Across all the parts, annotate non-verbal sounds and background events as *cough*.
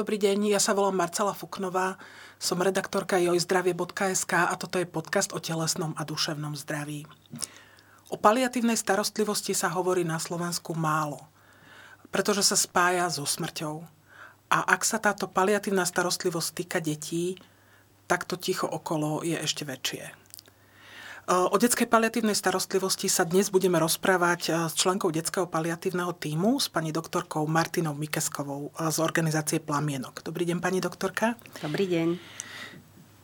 Dobrý deň, ja sa volám Marcela Fuknová, som redaktorka jojzdravie.sk a toto je podcast o telesnom a duševnom zdraví. O paliatívnej starostlivosti sa hovorí na Slovensku málo, pretože sa spája so smrťou. A ak sa táto paliatívna starostlivosť týka detí, tak to ticho okolo je ešte väčšie. O detskej paliatívnej starostlivosti sa dnes budeme rozprávať s členkou detského paliatívneho týmu, s pani doktorkou Martinou Mikeskovou z organizácie Plamienok. Dobrý deň, pani doktorka. Dobrý deň.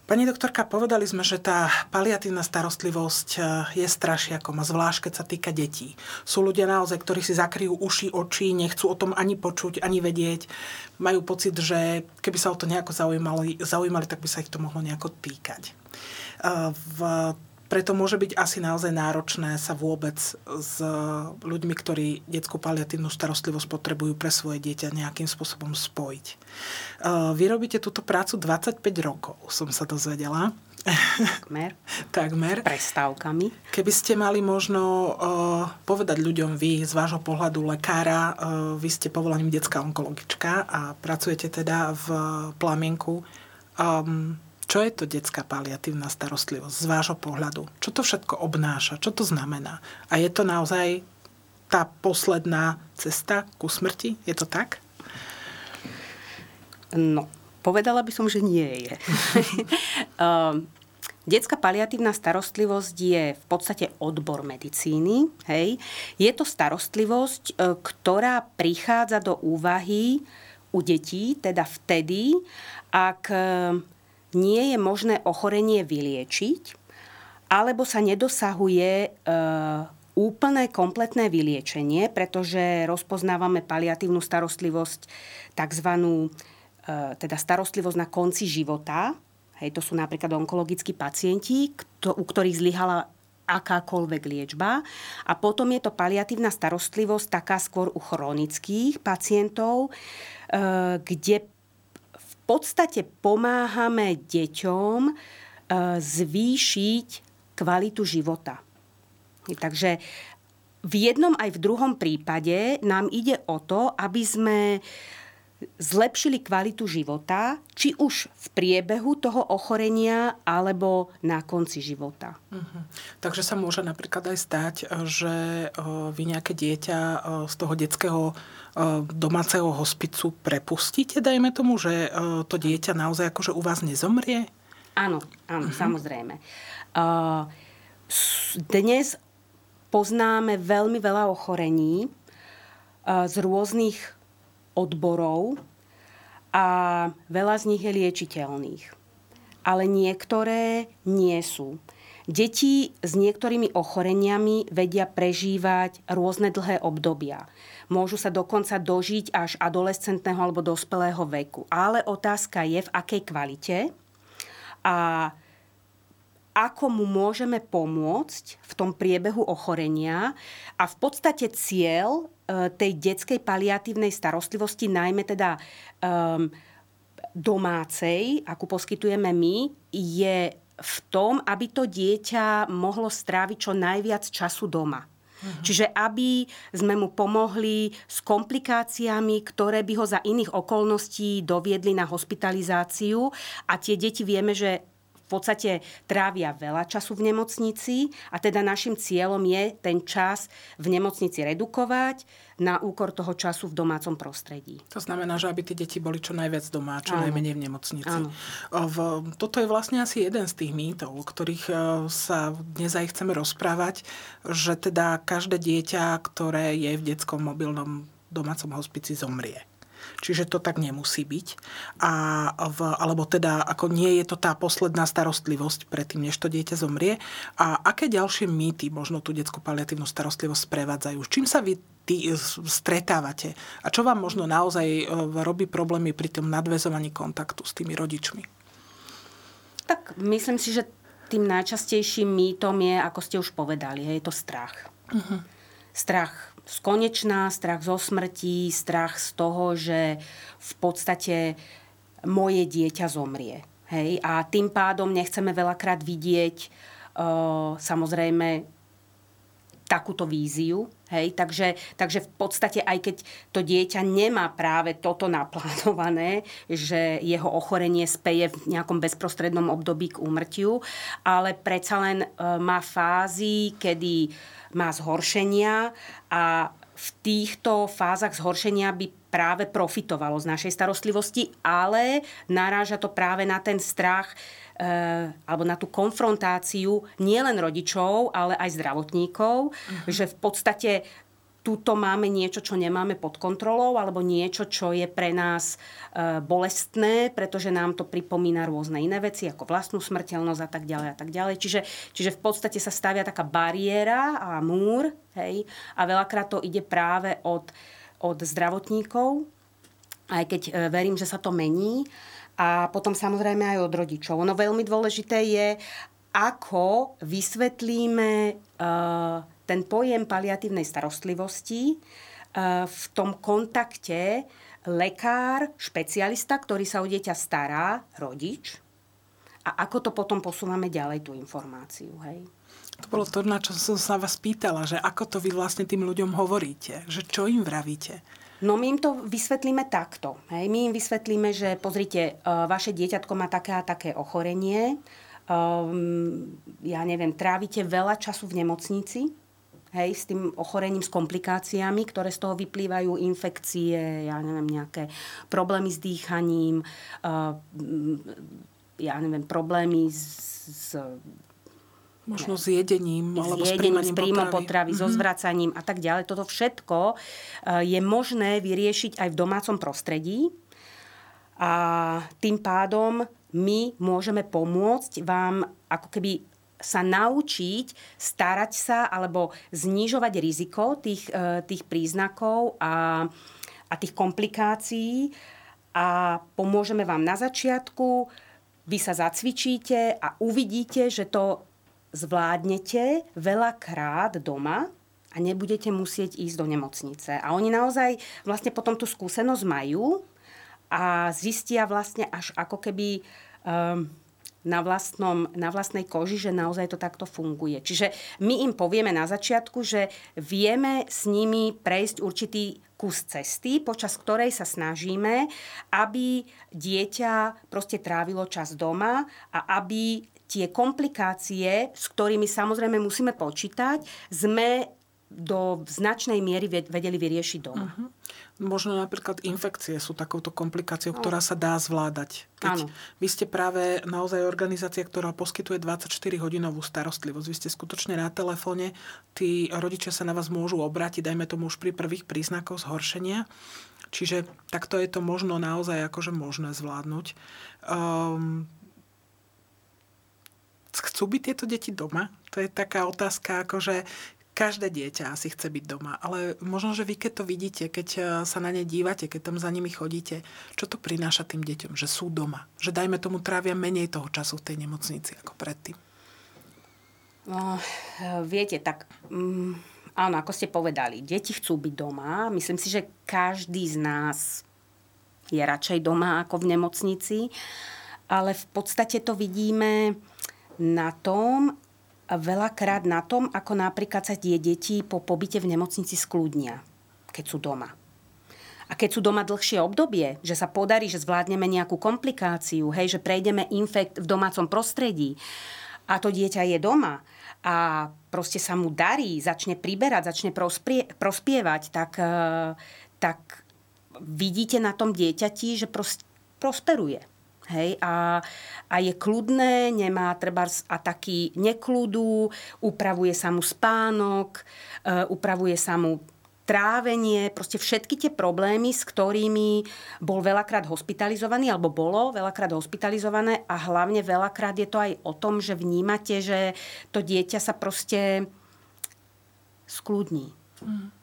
Pani doktorka, povedali sme, že tá paliatívna starostlivosť je strašiakom zvlášť, keď sa týka detí. Sú ľudia naozaj, ktorí si zakryjú uši, oči, nechcú o tom ani počuť, ani vedieť. Majú pocit, že keby sa o to nejako zaujímali, zaujímali tak by sa ich to mohlo nejako týkať. V preto môže byť asi naozaj náročné sa vôbec s ľuďmi, ktorí detskú paliatívnu starostlivosť potrebujú pre svoje dieťa nejakým spôsobom spojiť. Vy robíte túto prácu 25 rokov, som sa dozvedela. Takmer. *laughs* Takmer. Prestávkami. Keby ste mali možno uh, povedať ľuďom vy z vášho pohľadu lekára, uh, vy ste povolaním detská onkologička a pracujete teda v plamienku. Um, čo je to detská paliatívna starostlivosť z vášho pohľadu? Čo to všetko obnáša? Čo to znamená? A je to naozaj tá posledná cesta ku smrti? Je to tak? No, povedala by som, že nie je. um, *laughs* Detská paliatívna starostlivosť je v podstate odbor medicíny. Hej. Je to starostlivosť, e, ktorá prichádza do úvahy u detí, teda vtedy, ak nie je možné ochorenie vyliečiť, alebo sa nedosahuje e, úplné, kompletné vyliečenie, pretože rozpoznávame paliatívnu starostlivosť, tzv. E, teda starostlivosť na konci života. Hej, to sú napríklad onkologickí pacienti, kto, u ktorých zlyhala akákoľvek liečba. A potom je to paliatívna starostlivosť taká skôr u chronických pacientov, e, kde podstate pomáhame deťom e, zvýšiť kvalitu života. Takže v jednom aj v druhom prípade nám ide o to, aby sme zlepšili kvalitu života, či už v priebehu toho ochorenia, alebo na konci života. Uh-huh. Takže sa môže napríklad aj stať, že e, vy nejaké dieťa e, z toho detského domáceho hospicu prepustíte, dajme tomu, že to dieťa naozaj akože u vás nezomrie? Áno, áno, uh-huh. samozrejme. Dnes poznáme veľmi veľa ochorení z rôznych odborov a veľa z nich je liečiteľných. Ale niektoré nie sú. Deti s niektorými ochoreniami vedia prežívať rôzne dlhé obdobia. Môžu sa dokonca dožiť až adolescentného alebo dospelého veku. Ale otázka je, v akej kvalite a ako mu môžeme pomôcť v tom priebehu ochorenia. A v podstate cieľ e, tej detskej paliatívnej starostlivosti, najmä teda um, domácej, akú poskytujeme my, je v tom, aby to dieťa mohlo stráviť čo najviac času doma. Uh-huh. Čiže aby sme mu pomohli s komplikáciami, ktoré by ho za iných okolností doviedli na hospitalizáciu. A tie deti vieme, že v podstate trávia veľa času v nemocnici a teda našim cieľom je ten čas v nemocnici redukovať na úkor toho času v domácom prostredí. To znamená, že aby tie deti boli čo najviac doma, čo Áno. najmenej v nemocnici. Áno. V, toto je vlastne asi jeden z tých mýtov, o ktorých e, sa dnes aj chceme rozprávať, že teda každé dieťa, ktoré je v detskom mobilnom domácom hospici, zomrie. Čiže to tak nemusí byť. A v, alebo teda, ako nie je to tá posledná starostlivosť predtým, než to dieťa zomrie. A aké ďalšie mýty možno tú detskú paliatívnu starostlivosť sprevádzajú? S čím sa vy tý, stretávate? A čo vám možno naozaj e, robí problémy pri tom nadvezovaní kontaktu s tými rodičmi? Tak myslím si, že tým najčastejším mýtom je, ako ste už povedali, je to strach. Uh-huh. Strach z konečná, strach zo smrti, strach z toho, že v podstate moje dieťa zomrie. Hej? A tým pádom nechceme veľakrát vidieť uh, samozrejme takúto víziu, Hej, takže, takže v podstate aj keď to dieťa nemá práve toto naplánované, že jeho ochorenie speje v nejakom bezprostrednom období k úmrtiu, ale predsa len e, má fázy, kedy má zhoršenia a v týchto fázach zhoršenia by práve profitovalo z našej starostlivosti, ale naráža to práve na ten strach e, alebo na tú konfrontáciu nielen rodičov, ale aj zdravotníkov, uh-huh. že v podstate tuto máme niečo, čo nemáme pod kontrolou, alebo niečo, čo je pre nás e, bolestné, pretože nám to pripomína rôzne iné veci, ako vlastnú smrteľnosť a tak ďalej a tak ďalej. Čiže, čiže v podstate sa stavia taká bariéra a múr, hej, a veľakrát to ide práve od, od zdravotníkov, aj keď e, verím, že sa to mení. A potom samozrejme aj od rodičov. Ono veľmi dôležité je, ako vysvetlíme uh, ten pojem paliatívnej starostlivosti e, v tom kontakte lekár, špecialista, ktorý sa o dieťa stará, rodič, a ako to potom posúvame ďalej, tú informáciu. Hej? To bolo to, na čo som sa vás pýtala, že ako to vy vlastne tým ľuďom hovoríte, že čo im vravíte? No my im to vysvetlíme takto. Hej. My im vysvetlíme, že pozrite, e, vaše dieťatko má také a také ochorenie, um, ja neviem, trávite veľa času v nemocnici, hej, s tým ochorením, s komplikáciami, ktoré z toho vyplývajú, infekcie, ja neviem, nejaké problémy s dýchaním, uh, ja neviem, problémy s, s Možno s jedením, alebo s, jedením, s príjmom potravy, potravy mm-hmm. so zvracaním a tak ďalej. Toto všetko je možné vyriešiť aj v domácom prostredí. A tým pádom my môžeme pomôcť vám ako keby sa naučiť starať sa alebo znižovať riziko tých, e, tých príznakov a, a tých komplikácií a pomôžeme vám na začiatku, vy sa zacvičíte a uvidíte, že to zvládnete veľakrát doma a nebudete musieť ísť do nemocnice. A oni naozaj vlastne potom tú skúsenosť majú a zistia vlastne až ako keby um, na, vlastnom, na vlastnej koži, že naozaj to takto funguje. Čiže my im povieme na začiatku, že vieme s nimi prejsť určitý kus cesty, počas ktorej sa snažíme, aby dieťa proste trávilo čas doma a aby tie komplikácie, s ktorými samozrejme musíme počítať, sme do značnej miery vedeli vyriešiť doma. Uh-huh. Možno napríklad infekcie sú takouto komplikáciou, no. ktorá sa dá zvládať. Keď vy ste práve naozaj organizácia, ktorá poskytuje 24-hodinovú starostlivosť. Vy ste skutočne na telefóne, tí rodičia sa na vás môžu obrátiť, dajme tomu už pri prvých príznakoch zhoršenia. Čiže takto je to možno naozaj akože možné zvládnuť. Um, chcú byť tieto deti doma? To je taká otázka, akože každé dieťa asi chce byť doma, ale možno, že vy keď to vidíte, keď e, sa na ne dívate, keď tam za nimi chodíte, čo to prináša tým deťom? Že sú doma. Že dajme tomu trávia menej toho času v tej nemocnici ako predtým. No, viete, tak mm, áno, ako ste povedali, deti chcú byť doma. Myslím si, že každý z nás je radšej doma ako v nemocnici, ale v podstate to vidíme na tom, veľakrát na tom, ako napríklad sa tie deti po pobyte v nemocnici skľudnia, keď sú doma. A keď sú doma dlhšie obdobie, že sa podarí, že zvládneme nejakú komplikáciu, hej, že prejdeme infekt v domácom prostredí a to dieťa je doma a proste sa mu darí, začne priberať, začne prospie, prospievať, tak, eh, tak vidíte na tom dieťati, že pros, prosperuje. Hej, a, a je kľudné, nemá treba ataky nekľudu, upravuje sa mu spánok, uh, upravuje sa mu trávenie, proste všetky tie problémy, s ktorými bol veľakrát hospitalizovaný, alebo bolo veľakrát hospitalizované a hlavne veľakrát je to aj o tom, že vnímate, že to dieťa sa proste skľudní. Mm.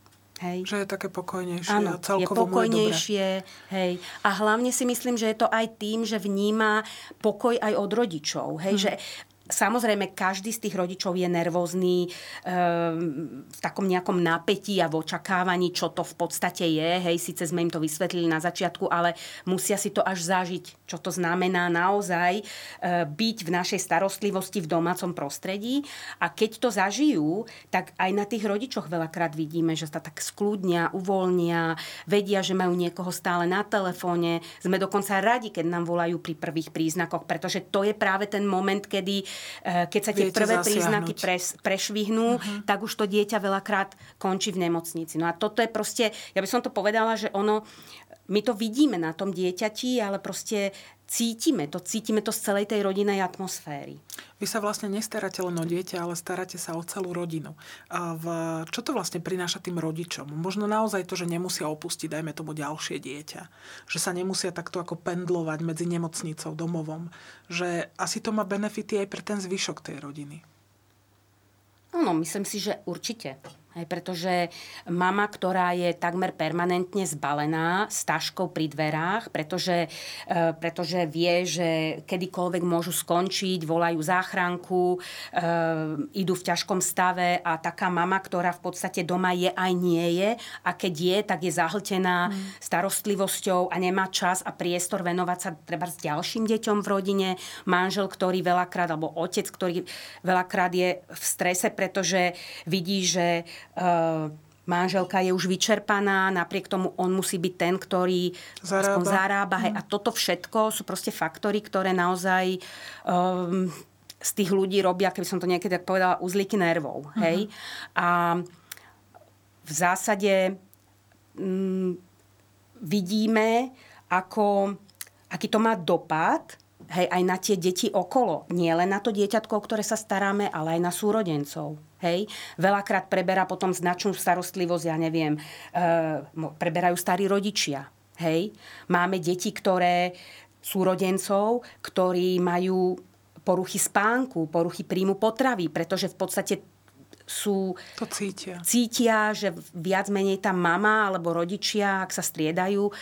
Hej. Že je také pokojnejšie Áno, a celkovo je pokojnejšie. Hej. A hlavne si myslím, že je to aj tým, že vníma pokoj aj od rodičov. Hej. Hmm. Že samozrejme, každý z tých rodičov je nervózny v takom nejakom napätí a v očakávaní, čo to v podstate je. Hej, síce sme im to vysvetlili na začiatku, ale musia si to až zažiť, čo to znamená naozaj byť v našej starostlivosti v domácom prostredí. A keď to zažijú, tak aj na tých rodičoch veľakrát vidíme, že sa tak skľudnia, uvoľnia, vedia, že majú niekoho stále na telefóne. Sme dokonca radi, keď nám volajú pri prvých príznakoch, pretože to je práve ten moment, kedy, keď sa tie Viete prvé zasiahnuť. príznaky pres, prešvihnú, uh-huh. tak už to dieťa veľakrát končí v nemocnici. No a toto je proste, ja by som to povedala, že ono, my to vidíme na tom dieťati, ale proste cítime to, cítime to z celej tej rodinej atmosféry. Vy sa vlastne nestaráte len o dieťa, ale staráte sa o celú rodinu. A v, čo to vlastne prináša tým rodičom? Možno naozaj to, že nemusia opustiť, dajme tomu, ďalšie dieťa. Že sa nemusia takto ako pendlovať medzi nemocnicou, domovom. Že asi to má benefity aj pre ten zvyšok tej rodiny. Áno, myslím si, že určite. Hej, pretože mama, ktorá je takmer permanentne zbalená s taškou pri dverách, pretože, e, pretože vie, že kedykoľvek môžu skončiť, volajú záchranku, e, idú v ťažkom stave a taká mama, ktorá v podstate doma je aj nie je a keď je, tak je zahltená mm. starostlivosťou a nemá čas a priestor venovať sa treba s ďalším deťom v rodine, manžel, ktorý veľakrát, alebo otec, ktorý veľakrát je v strese, pretože vidí, že manželka je už vyčerpaná, napriek tomu on musí byť ten, ktorý zarába. aspoň zarába. Hej. A toto všetko sú proste faktory, ktoré naozaj um, z tých ľudí robia, keby som to niekedy tak povedala, uzlíky nervov. Hej. A v zásade um, vidíme, ako, aký to má dopad hej, aj na tie deti okolo. Nie len na to dieťatko, o ktoré sa staráme, ale aj na súrodencov. Hej. Veľakrát preberá potom značnú starostlivosť, ja neviem, e, preberajú starí rodičia. Hej. Máme deti, ktoré súrodencov, ktorí majú poruchy spánku, poruchy príjmu potravy, pretože v podstate sú... To cítia. Cítia, že viac menej tá mama alebo rodičia, ak sa striedajú, e,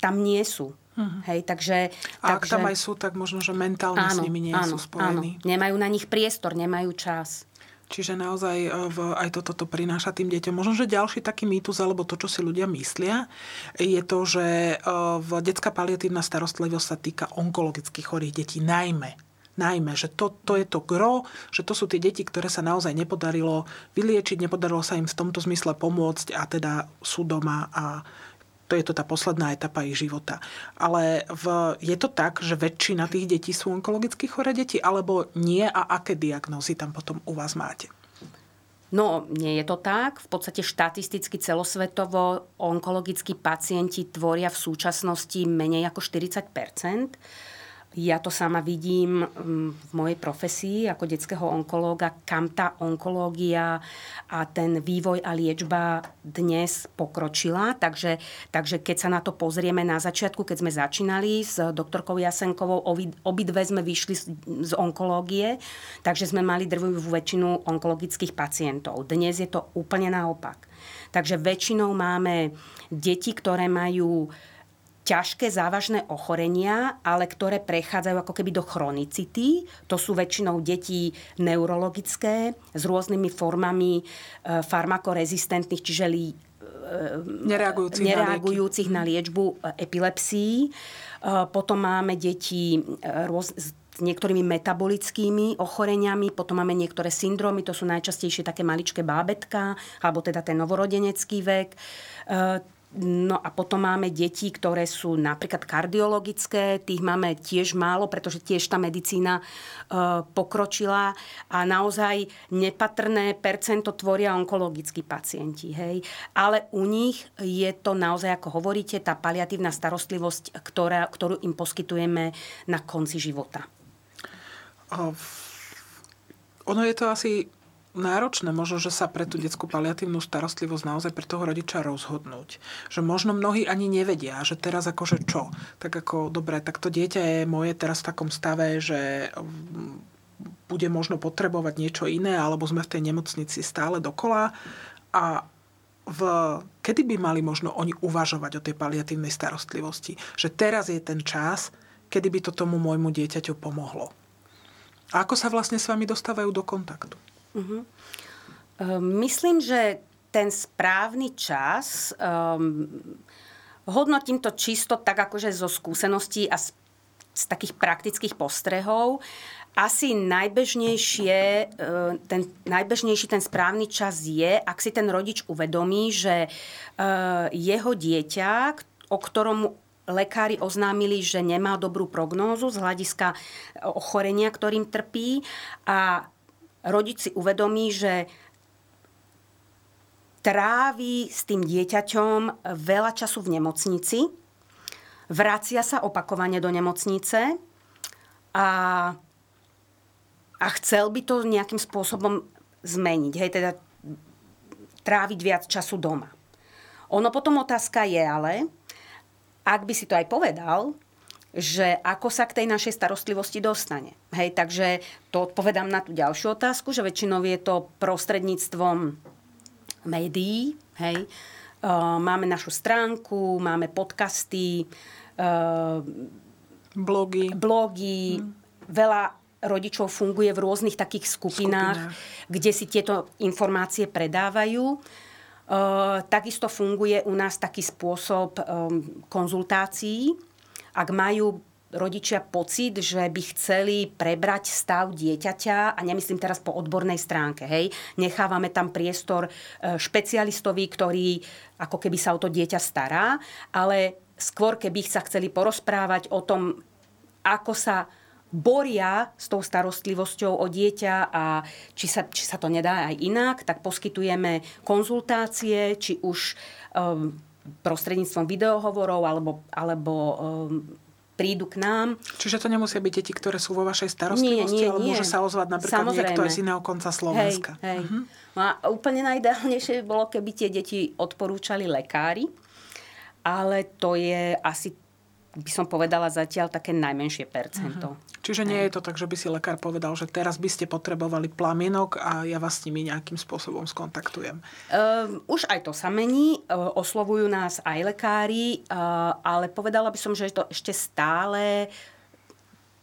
tam nie sú. Uh-huh. Hej, takže, a takže, ak tam aj sú, tak možno, že mentálne áno, s nimi nie áno, sú spojení. Áno. Nemajú na nich priestor, nemajú čas. Čiže naozaj e, aj toto to prináša tým deťom. Možno, že ďalší taký mýtus, alebo to, čo si ľudia myslia, je to, že e, v detská paliatívna starostlivosť sa týka onkologických chorých detí najmä najmä, že to, to je to gro, že to sú tie deti, ktoré sa naozaj nepodarilo vyliečiť, nepodarilo sa im v tomto zmysle pomôcť a teda sú doma a to je to tá posledná etapa ich života. Ale v, je to tak, že väčšina tých detí sú onkologicky choré deti, alebo nie a aké diagnózy tam potom u vás máte? No, nie je to tak. V podstate štatisticky celosvetovo onkologickí pacienti tvoria v súčasnosti menej ako 40 ja to sama vidím mm, v mojej profesii ako detského onkológa, kam tá onkológia a ten vývoj a liečba dnes pokročila. Takže, takže keď sa na to pozrieme na začiatku, keď sme začínali s doktorkou Jasenkovou, obidve sme vyšli z, onkológie, takže sme mali drvivú väčšinu onkologických pacientov. Dnes je to úplne naopak. Takže väčšinou máme deti, ktoré majú ťažké závažné ochorenia, ale ktoré prechádzajú ako keby do chronicity. To sú väčšinou deti neurologické s rôznymi formami e, farmakorezistentných, čiže li, e, nereagujúcich, nereagujúcich na, liečbu e, epilepsií. Potom máme deti rôz, s niektorými metabolickými ochoreniami, potom máme niektoré syndromy, to sú najčastejšie také maličké bábetka, alebo teda ten novorodenecký vek No a potom máme deti, ktoré sú napríklad kardiologické, tých máme tiež málo, pretože tiež tá medicína e, pokročila a naozaj nepatrné percento tvoria onkologickí pacienti. Hej. Ale u nich je to naozaj, ako hovoríte, tá paliatívna starostlivosť, ktorá, ktorú im poskytujeme na konci života. Ono je to asi náročné možno, že sa pre tú detskú paliatívnu starostlivosť naozaj pre toho rodiča rozhodnúť. Že možno mnohí ani nevedia, že teraz akože čo. Tak ako, dobre, tak to dieťa je moje teraz v takom stave, že mm, bude možno potrebovať niečo iné, alebo sme v tej nemocnici stále dokola. A v, kedy by mali možno oni uvažovať o tej paliatívnej starostlivosti? Že teraz je ten čas, kedy by to tomu môjmu dieťaťu pomohlo. A ako sa vlastne s vami dostávajú do kontaktu? Uh-huh. Myslím, že ten správny čas, um, hodnotím to čisto tak akože zo skúseností a z, z takých praktických postrehov. Asi najbežnejšie, e, ten, najbežnejší ten správny čas je, ak si ten rodič uvedomí, že jeho dieťa, o ktorom lekári oznámili, že nemá dobrú prognózu z hľadiska ochorenia, ktorým trpí a rodič si uvedomí, že trávi s tým dieťaťom veľa času v nemocnici, vracia sa opakovane do nemocnice a a chcel by to nejakým spôsobom zmeniť, hej, teda tráviť viac času doma. Ono potom otázka je ale, ak by si to aj povedal, že ako sa k tej našej starostlivosti dostane. Hej, takže to odpovedám na tú ďalšiu otázku, že väčšinou je to prostredníctvom médií. Hej. Máme našu stránku, máme podcasty, blogy, blogy hmm. veľa rodičov funguje v rôznych takých skupinách, skupinách. kde si tieto informácie predávajú. Takisto funguje u nás taký spôsob konzultácií. Ak majú rodičia pocit, že by chceli prebrať stav dieťaťa, a nemyslím teraz po odbornej stránke, hej, nechávame tam priestor špecialistovi, ktorý ako keby sa o to dieťa stará, ale skôr keby sa chceli porozprávať o tom, ako sa boria s tou starostlivosťou o dieťa a či sa, či sa to nedá aj inak, tak poskytujeme konzultácie, či už um, prostredníctvom videohovorov alebo, alebo um, prídu k nám. Čiže to nemusia byť deti, ktoré sú vo vašej starostlivosti, nie, nie, ale nie. môže sa ozvať napríklad Samozrejme. niekto z iného konca Slovenska. Hej, hej. Uh-huh. No a úplne najideálnejšie bolo, keby tie deti odporúčali lekári, ale to je asi by som povedala zatiaľ také najmenšie percento. Uh-huh. Čiže nie je to tak, že by si lekár povedal, že teraz by ste potrebovali plamienok a ja vás s nimi nejakým spôsobom skontaktujem. Uh, už aj to sa mení. Uh, oslovujú nás aj lekári, uh, ale povedala by som, že je to ešte stále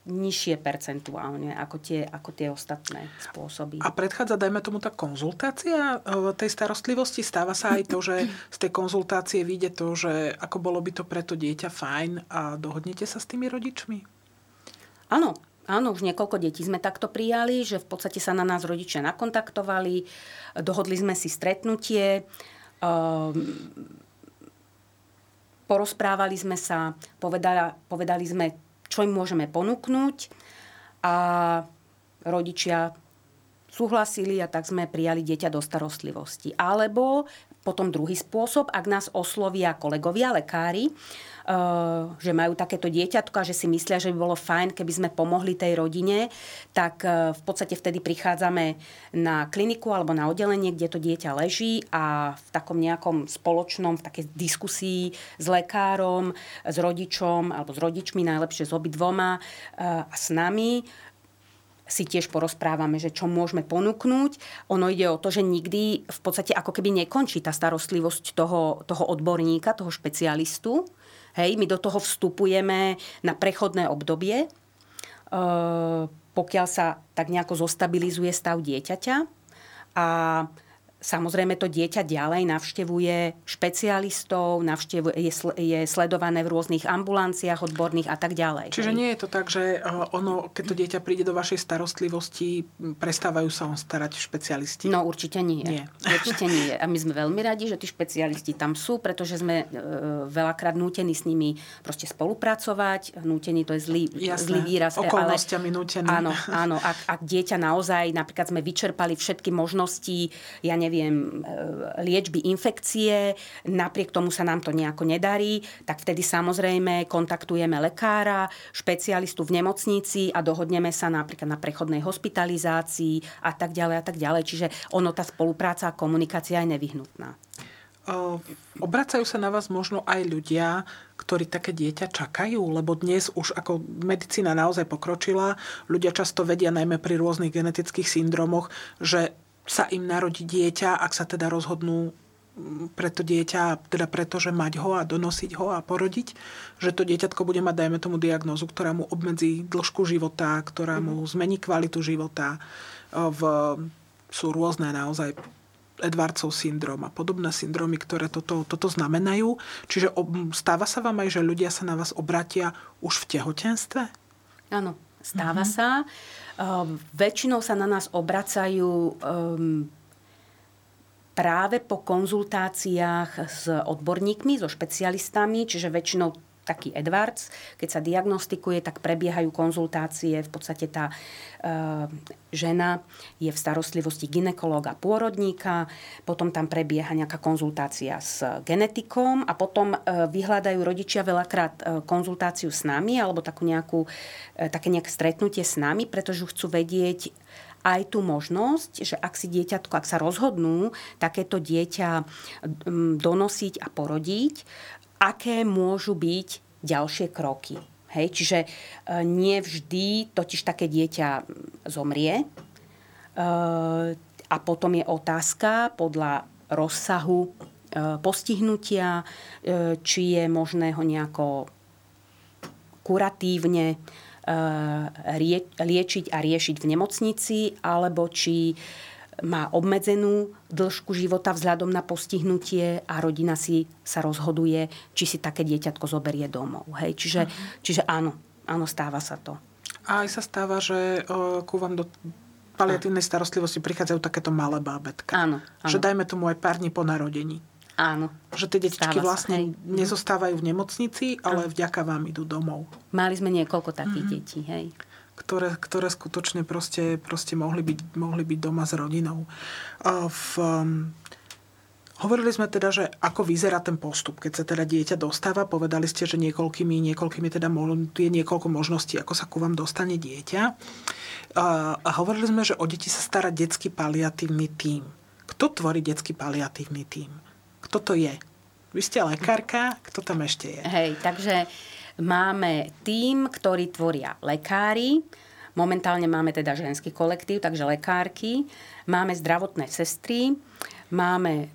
nižšie percentuálne ako tie, ako tie ostatné spôsoby. A predchádza, dajme tomu, tá konzultácia e, tej starostlivosti? Stáva sa aj to, že z tej konzultácie vyjde to, že ako bolo by to pre to dieťa fajn a dohodnete sa s tými rodičmi? Áno, Áno, už niekoľko detí sme takto prijali, že v podstate sa na nás rodičia nakontaktovali, dohodli sme si stretnutie, um, porozprávali sme sa, povedali, povedali sme čo im môžeme ponúknuť a rodičia súhlasili a tak sme prijali dieťa do starostlivosti. Alebo potom druhý spôsob, ak nás oslovia kolegovia, lekári, Eh, že majú takéto dieťatko a že si myslia, že by bolo fajn, keby sme pomohli tej rodine, tak eh, v podstate vtedy prichádzame na kliniku alebo na oddelenie, kde to dieťa leží a v takom nejakom spoločnom, v takej diskusii s lekárom, s rodičom alebo s rodičmi, najlepšie s obidvoma eh, a s nami, si tiež porozprávame, že čo môžeme ponúknuť. Ono ide o to, že nikdy v podstate ako keby nekončí tá starostlivosť toho, toho odborníka, toho špecialistu, Hej, my do toho vstupujeme na prechodné obdobie, e, pokiaľ sa tak nejako zostabilizuje stav dieťaťa. A Samozrejme to dieťa ďalej navštevuje špecialistov, navštevuje, je, je sledované v rôznych ambulanciách odborných a tak ďalej. Čiže nie je to tak, že eh, ono, keď to dieťa príde do vašej starostlivosti, prestávajú sa on starať špecialisti? No určite nie. nie. *laughs* Určite nie. A my sme veľmi radi, že tí špecialisti tam sú, pretože sme e, veľakrát nútení s nimi proste spolupracovať. Nútení to je zlý, Jasné. zlý výraz. E, Okolnostiami ale, nútený. Áno, áno. *laughs* Ak, ak dieťa naozaj, napríklad sme vyčerpali všetky možnosti, ja neviem, neviem, e, liečby infekcie, napriek tomu sa nám to nejako nedarí, tak vtedy samozrejme kontaktujeme lekára, špecialistu v nemocnici a dohodneme sa napríklad na prechodnej hospitalizácii a tak ďalej a tak ďalej. Čiže ono, tá spolupráca a komunikácia je nevyhnutná. Obracajú sa na vás možno aj ľudia, ktorí také dieťa čakajú, lebo dnes už ako medicína naozaj pokročila, ľudia často vedia najmä pri rôznych genetických syndromoch, že sa im narodí dieťa, ak sa teda rozhodnú pre to dieťa, teda preto, že mať ho a donosiť ho a porodiť, že to dieťatko bude mať, dajme tomu, diagnózu, ktorá mu obmedzí dĺžku života, ktorá mu mhm. zmení kvalitu života. V, sú rôzne naozaj Edwardsov syndrom a podobné syndromy, ktoré toto, toto znamenajú. Čiže stáva sa vám aj, že ľudia sa na vás obratia už v tehotenstve? Áno, stáva mm-hmm. sa. Uh, väčšinou sa na nás obracajú um, práve po konzultáciách s odborníkmi, so špecialistami, čiže väčšinou taký Edwards. Keď sa diagnostikuje, tak prebiehajú konzultácie. V podstate tá e, žena je v starostlivosti ginekologa pôrodníka, potom tam prebieha nejaká konzultácia s genetikom a potom e, vyhľadajú rodičia veľakrát e, konzultáciu s nami alebo takú nejakú, e, také nejaké stretnutie s nami, pretože chcú vedieť, aj tú možnosť, že ak si dieťatko, ak sa rozhodnú takéto dieťa donosiť a porodiť, aké môžu byť ďalšie kroky. Hej, čiže e, nie vždy totiž také dieťa zomrie. E, a potom je otázka podľa rozsahu e, postihnutia, či je možné ho nejako kuratívne liečiť a riešiť v nemocnici, alebo či má obmedzenú dĺžku života vzhľadom na postihnutie a rodina si sa rozhoduje, či si také dieťatko zoberie domov. Hej? Čiže, uh-huh. čiže áno, áno, stáva sa to. A aj sa stáva, že uh, ku vám do paliatívnej starostlivosti prichádzajú takéto malé bábetka. Áno, áno. Že dajme tomu aj pár dní po narodení. Áno. Že tie detičky vlastne hej. nezostávajú v nemocnici, ale áno. vďaka vám idú domov. Mali sme niekoľko takých mm-hmm. detí, hej ktoré, ktoré skutočne proste, proste mohli, byť, mohli byť doma s rodinou. V, um, Hovorili sme teda, že ako vyzerá ten postup, keď sa teda dieťa dostáva. Povedali ste, že niekoľkými, niekoľkými teda je niekoľko možností, ako sa ku vám dostane dieťa. A, a hovorili sme, že o deti sa stará detský paliatívny tím. Kto tvorí detský paliatívny tím? Kto to je? Vy ste lekárka, kto tam ešte je? Hej, takže Máme tým, ktorý tvoria lekári, Momentálne máme teda ženský kolektív, takže lekárky. Máme zdravotné sestry, máme e,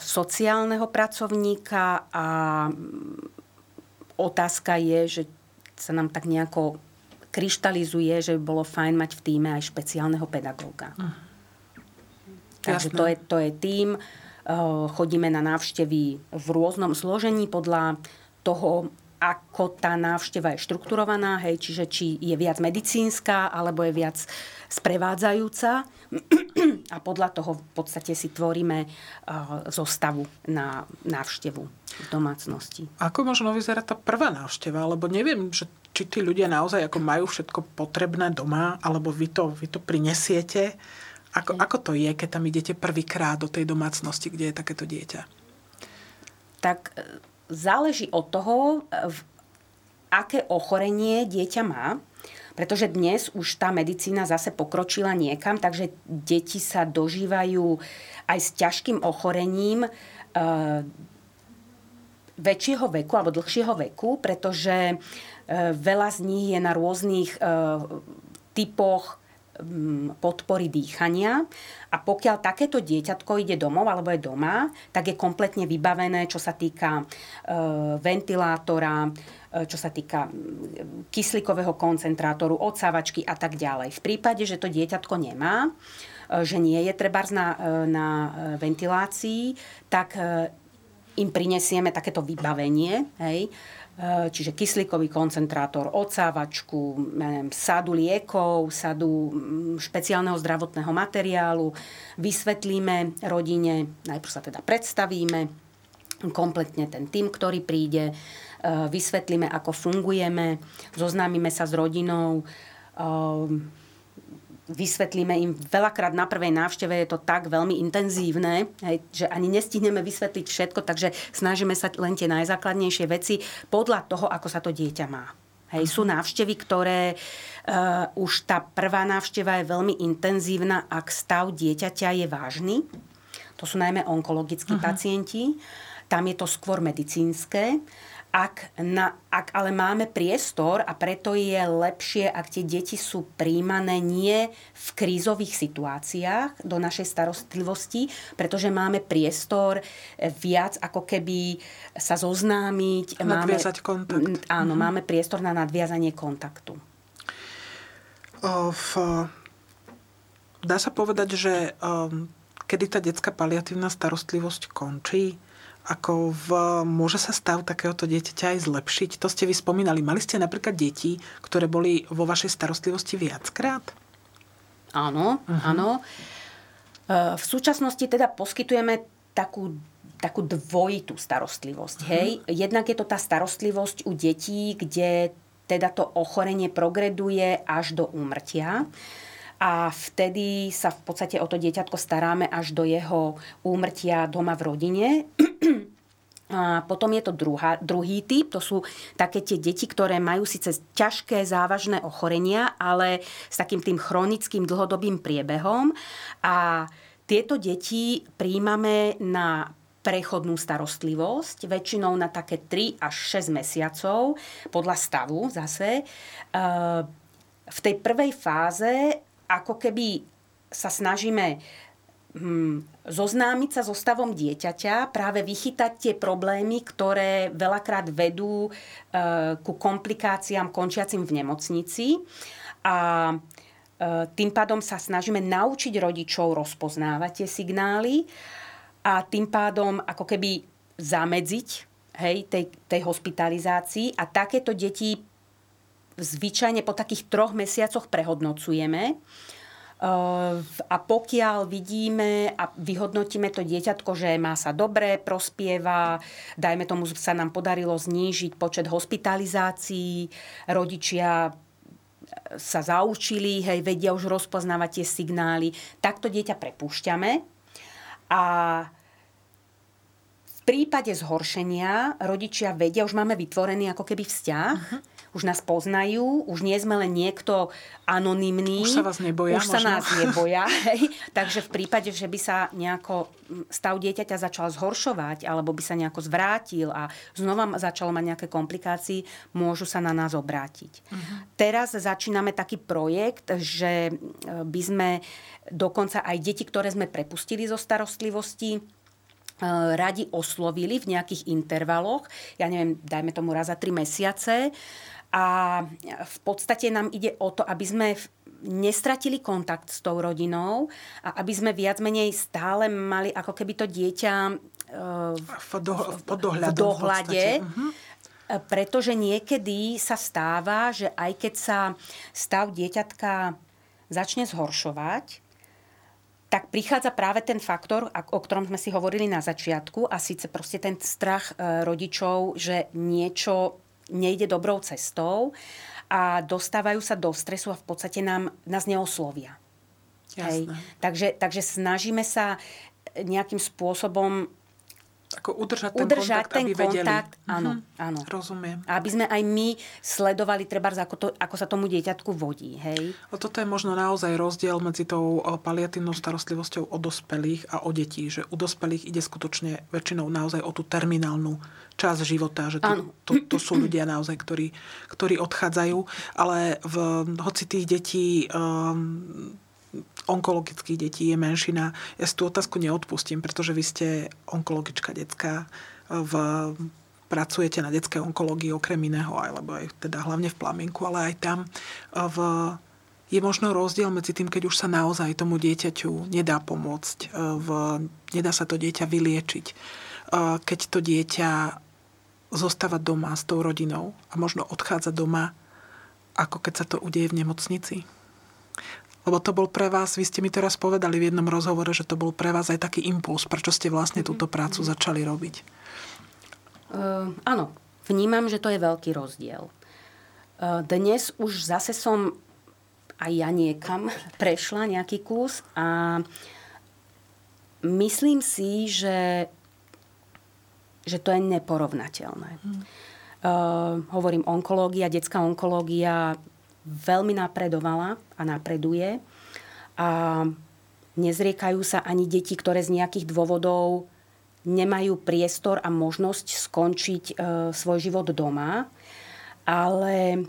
sociálneho pracovníka a mm, otázka je, že sa nám tak nejako kryštalizuje, že by bolo fajn mať v týme aj špeciálneho pedagóga. Uh. Takže to je, to je tým. E, chodíme na návštevy v rôznom zložení podľa toho, ako tá návšteva je štrukturovaná, hej, čiže či je viac medicínska, alebo je viac sprevádzajúca. *clears throat* A podľa toho v podstate si tvoríme uh, zostavu na návštevu v domácnosti. Ako možno vyzerá tá prvá návšteva? Lebo neviem, že či tí ľudia naozaj ako majú všetko potrebné doma, alebo vy to, vy to prinesiete. Ako, ako to je, keď tam idete prvýkrát do tej domácnosti, kde je takéto dieťa? Tak záleží od toho, aké ochorenie dieťa má, pretože dnes už tá medicína zase pokročila niekam, takže deti sa dožívajú aj s ťažkým ochorením e, väčšieho veku alebo dlhšieho veku, pretože e, veľa z nich je na rôznych e, typoch podpory dýchania. A pokiaľ takéto dieťatko ide domov alebo je doma, tak je kompletne vybavené, čo sa týka e, ventilátora, e, čo sa týka kyslíkového koncentrátoru, odsávačky a tak ďalej. V prípade, že to dieťatko nemá, e, že nie je trebárs na, na ventilácii, tak im prinesieme takéto vybavenie, hej, čiže kyslíkový koncentrátor, odsávačku, neviem, sadu liekov, sadu mm, špeciálneho zdravotného materiálu. Vysvetlíme rodine, najprv sa teda predstavíme, kompletne ten tým, ktorý príde, eh, vysvetlíme, ako fungujeme, zoznámime sa s rodinou, eh, vysvetlíme im veľakrát na prvej návšteve, je to tak veľmi intenzívne, hej, že ani nestihneme vysvetliť všetko, takže snažíme sa len tie najzákladnejšie veci podľa toho, ako sa to dieťa má. Hej, sú mhm. návštevy, ktoré uh, už tá prvá návšteva je veľmi intenzívna, ak stav dieťaťa je vážny. To sú najmä onkologickí uh-huh. pacienti. Tam je to skôr medicínske. Ak, na, ak ale máme priestor a preto je lepšie, ak tie deti sú príjmané nie v krízových situáciách do našej starostlivosti, pretože máme priestor viac ako keby sa zoznámiť. Nadviazať máme, kontakt. Áno, mhm. máme priestor na nadviazanie kontaktu. V, dá sa povedať, že um, kedy tá detská paliatívna starostlivosť končí? Ako v, môže sa stav takéhoto dieťaťa aj zlepšiť? To ste vy spomínali. Mali ste napríklad deti, ktoré boli vo vašej starostlivosti viackrát? Áno, uh-huh. áno. E, v súčasnosti teda poskytujeme takú takú dvojitú starostlivosť. Uh-huh. Hej? Jednak je to tá starostlivosť u detí, kde teda to ochorenie progreduje až do úmrtia a vtedy sa v podstate o to dieťatko staráme až do jeho úmrtia doma v rodine. A potom je to druhá, druhý typ, to sú také tie deti, ktoré majú síce ťažké závažné ochorenia, ale s takým tým chronickým dlhodobým priebehom. A tieto deti príjmame na prechodnú starostlivosť, väčšinou na také 3 až 6 mesiacov, podľa stavu zase. V tej prvej fáze ako keby sa snažíme hm, zoznámiť sa so stavom dieťaťa, práve vychytať tie problémy, ktoré veľakrát vedú e, ku komplikáciám končiacim v nemocnici. A e, tým pádom sa snažíme naučiť rodičov rozpoznávať tie signály a tým pádom ako keby zamedziť hej, tej, tej hospitalizácii a takéto deti zvyčajne po takých troch mesiacoch prehodnocujeme. A pokiaľ vidíme a vyhodnotíme to dieťatko, že má sa dobre, prospieva, dajme tomu, sa nám podarilo znížiť počet hospitalizácií, rodičia sa zaučili, hej, vedia už rozpoznávať tie signály, tak to dieťa prepúšťame. A v prípade zhoršenia rodičia vedia, už máme vytvorený ako keby vzťah, uh-huh už nás poznajú, už nie sme len niekto anonymný. Už sa vás neboja. Už možno. sa nás neboja. *laughs* Hej. Takže v prípade, že by sa nejako stav dieťaťa začal zhoršovať alebo by sa nejako zvrátil a znova začalo mať nejaké komplikácie, môžu sa na nás obrátiť. Uh-huh. Teraz začíname taký projekt, že by sme dokonca aj deti, ktoré sme prepustili zo starostlivosti, e, radi oslovili v nejakých intervaloch, ja neviem, dajme tomu raz za tri mesiace, a v podstate nám ide o to, aby sme nestratili kontakt s tou rodinou a aby sme viac menej stále mali ako keby to dieťa v, do, v, v dohľade. V uh-huh. Pretože niekedy sa stáva, že aj keď sa stav dieťatka začne zhoršovať, tak prichádza práve ten faktor, o ktorom sme si hovorili na začiatku, a síce proste ten strach e, rodičov, že niečo nejde dobrou cestou a dostávajú sa do stresu a v podstate nám, nás neoslovia. Hej. Takže, takže snažíme sa nejakým spôsobom ako udržať ten udržať kontakt, ten aby kontakt, vedeli. Áno, mhm. áno. Rozumiem. Aby sme aj my sledovali treba, ako, to, ako sa tomu dieťatku vodí. Hej? A toto je možno naozaj rozdiel medzi tou paliatívnou starostlivosťou o dospelých a o detí. Že u dospelých ide skutočne väčšinou naozaj o tú terminálnu časť života. Že to, to, to sú ľudia naozaj, ktorí, ktorí odchádzajú. Ale v, hoci tých detí um, onkologických detí je menšina. Ja si tú otázku neodpustím, pretože vy ste onkologička detská, v, pracujete na detskej onkológii okrem iného, alebo aj teda hlavne v Plaminku, ale aj tam v, je možno rozdiel medzi tým, keď už sa naozaj tomu dieťaťu nedá pomôcť, v, nedá sa to dieťa vyliečiť, keď to dieťa zostáva doma s tou rodinou a možno odchádza doma, ako keď sa to udeje v nemocnici. Lebo to bol pre vás, vy ste mi teraz povedali v jednom rozhovore, že to bol pre vás aj taký impuls, prečo ste vlastne túto prácu začali robiť. Uh, áno, vnímam, že to je veľký rozdiel. Uh, dnes už zase som aj ja niekam *laughs* prešla nejaký kus a myslím si, že, že to je neporovnateľné. Uh, hovorím onkológia, detská onkológia veľmi napredovala a napreduje. A nezriekajú sa ani deti, ktoré z nejakých dôvodov nemajú priestor a možnosť skončiť e, svoj život doma. Ale e,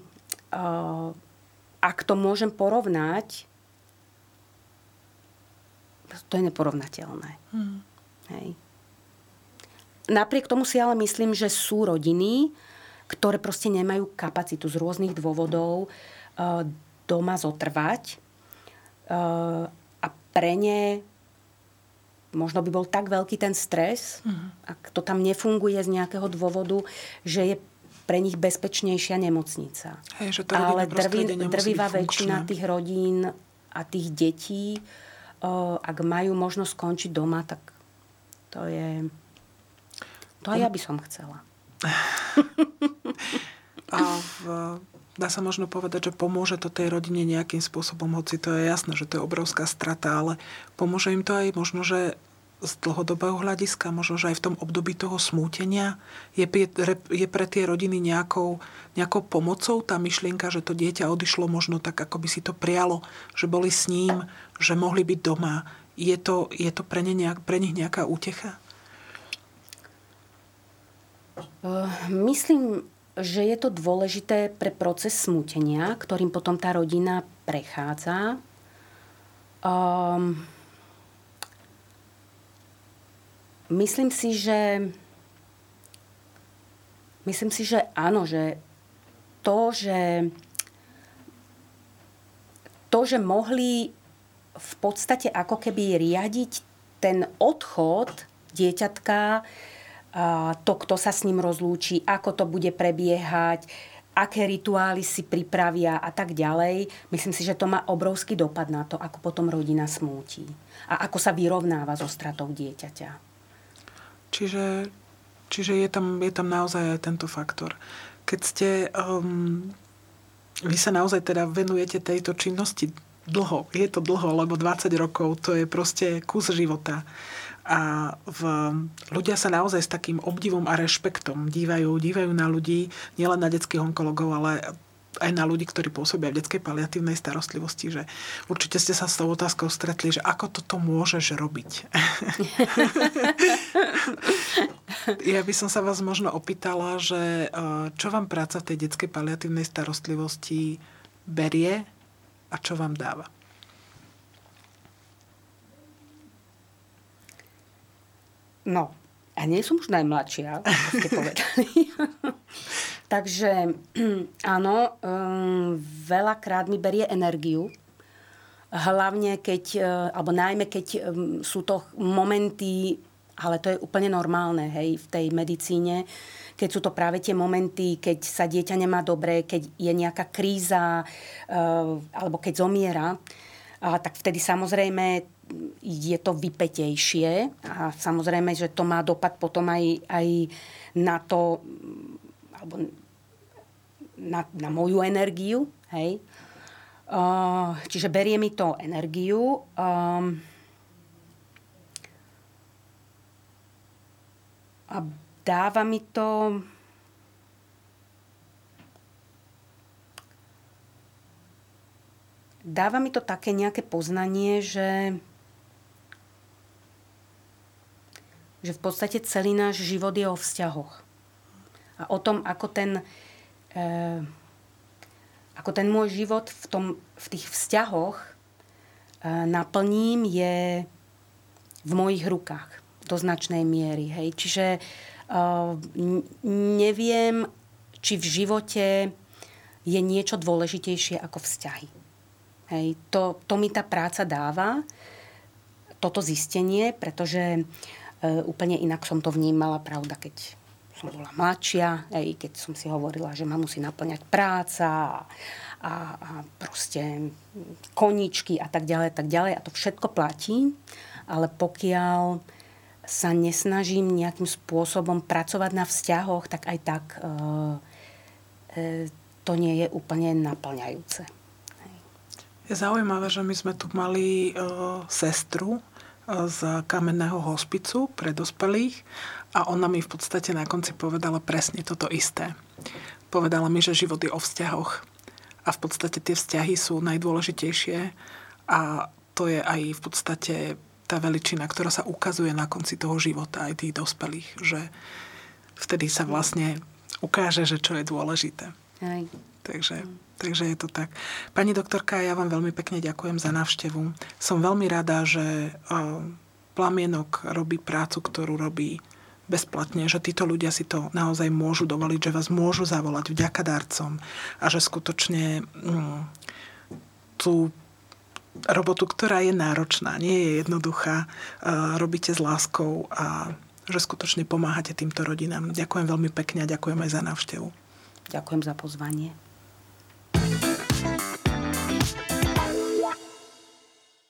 ak to môžem porovnať, to je neporovnateľné. Hmm. Hej. Napriek tomu si ale myslím, že sú rodiny, ktoré proste nemajú kapacitu z rôznych dôvodov doma zotrvať. Uh, a pre ne možno by bol tak veľký ten stres, uh-huh. ak to tam nefunguje z nejakého dôvodu, že je pre nich bezpečnejšia nemocnica. Hej, že to Ale drví, drvivá väčšina tých rodín a tých detí, uh, ak majú možnosť skončiť doma, tak to je to aj ja by som chcela. *laughs* A v, dá sa možno povedať, že pomôže to tej rodine nejakým spôsobom, hoci to je jasné, že to je obrovská strata, ale pomôže im to aj možno, že z dlhodobého hľadiska, možno, že aj v tom období toho smútenia je, je pre tie rodiny nejakou, nejakou pomocou tá myšlienka, že to dieťa odišlo možno tak, ako by si to prialo, že boli s ním, že mohli byť doma. Je to, je to pre, ne nejak, pre nich nejaká útecha? Eh, myslím, že je to dôležité pre proces smútenia, ktorým potom tá rodina prechádza. Um, myslím si, že myslím si, že áno, že to, že to, že mohli v podstate ako keby riadiť ten odchod dieťatka to, kto sa s ním rozlúči, ako to bude prebiehať, aké rituály si pripravia a tak ďalej. Myslím si, že to má obrovský dopad na to, ako potom rodina smúti a ako sa vyrovnáva so stratou dieťaťa. Čiže, čiže je, tam, je tam naozaj aj tento faktor. Keď ste... Um, vy sa naozaj teda venujete tejto činnosti dlho. Je to dlho, lebo 20 rokov to je proste kus života. A v, ľudia sa naozaj s takým obdivom a rešpektom dívajú, dívajú na ľudí, nielen na detských onkologov, ale aj na ľudí, ktorí pôsobia v detskej paliatívnej starostlivosti, že určite ste sa s tou otázkou stretli, že ako toto môžeš robiť. *laughs* ja by som sa vás možno opýtala, že e, čo vám práca v tej detskej paliatívnej starostlivosti berie a čo vám dáva? No, a nie som už najmladšia, ako ste *laughs* povedali. *laughs* Takže *clears throat* áno, um, veľakrát mi berie energiu. Hlavne keď, uh, alebo najmä keď um, sú to momenty, ale to je úplne normálne, hej, v tej medicíne, keď sú to práve tie momenty, keď sa dieťa nemá dobre, keď je nejaká kríza, uh, alebo keď zomiera, a tak vtedy samozrejme je to vypetejšie a samozrejme, že to má dopad potom aj, aj na to, alebo na, na moju energiu, hej. Uh, čiže berie mi to energiu. Um, a dáva mi to dáva mi to také nejaké poznanie, že že v podstate celý náš život je o vzťahoch. A o tom, ako ten, e, ako ten môj život v, tom, v tých vzťahoch e, naplním, je v mojich rukách do značnej miery. Hej. Čiže e, neviem, či v živote je niečo dôležitejšie ako vzťahy. Hej. To, to mi tá práca dáva, toto zistenie, pretože úplne inak som to vnímala, pravda, keď som bola mladšia, aj keď som si hovorila, že ma musí naplňať práca a, a, a proste koničky a tak ďalej, tak ďalej. A to všetko platí, ale pokiaľ sa nesnažím nejakým spôsobom pracovať na vzťahoch, tak aj tak e, e, to nie je úplne naplňajúce. Je zaujímavé, že my sme tu mali e, sestru, z kamenného hospicu pre dospelých a ona mi v podstate na konci povedala presne toto isté. Povedala mi, že život je o vzťahoch a v podstate tie vzťahy sú najdôležitejšie a to je aj v podstate tá veličina, ktorá sa ukazuje na konci toho života aj tých dospelých, že vtedy sa vlastne ukáže, že čo je dôležité. Aj. Takže, takže je to tak. Pani doktorka, ja vám veľmi pekne ďakujem za návštevu. Som veľmi rada, že Plamienok robí prácu, ktorú robí bezplatne, že títo ľudia si to naozaj môžu dovoliť, že vás môžu zavolať vďaka darcom a že skutočne mm, tú robotu, ktorá je náročná, nie je jednoduchá, robíte s láskou a že skutočne pomáhate týmto rodinám. Ďakujem veľmi pekne a ďakujem aj za návštevu. Ďakujem za pozvanie.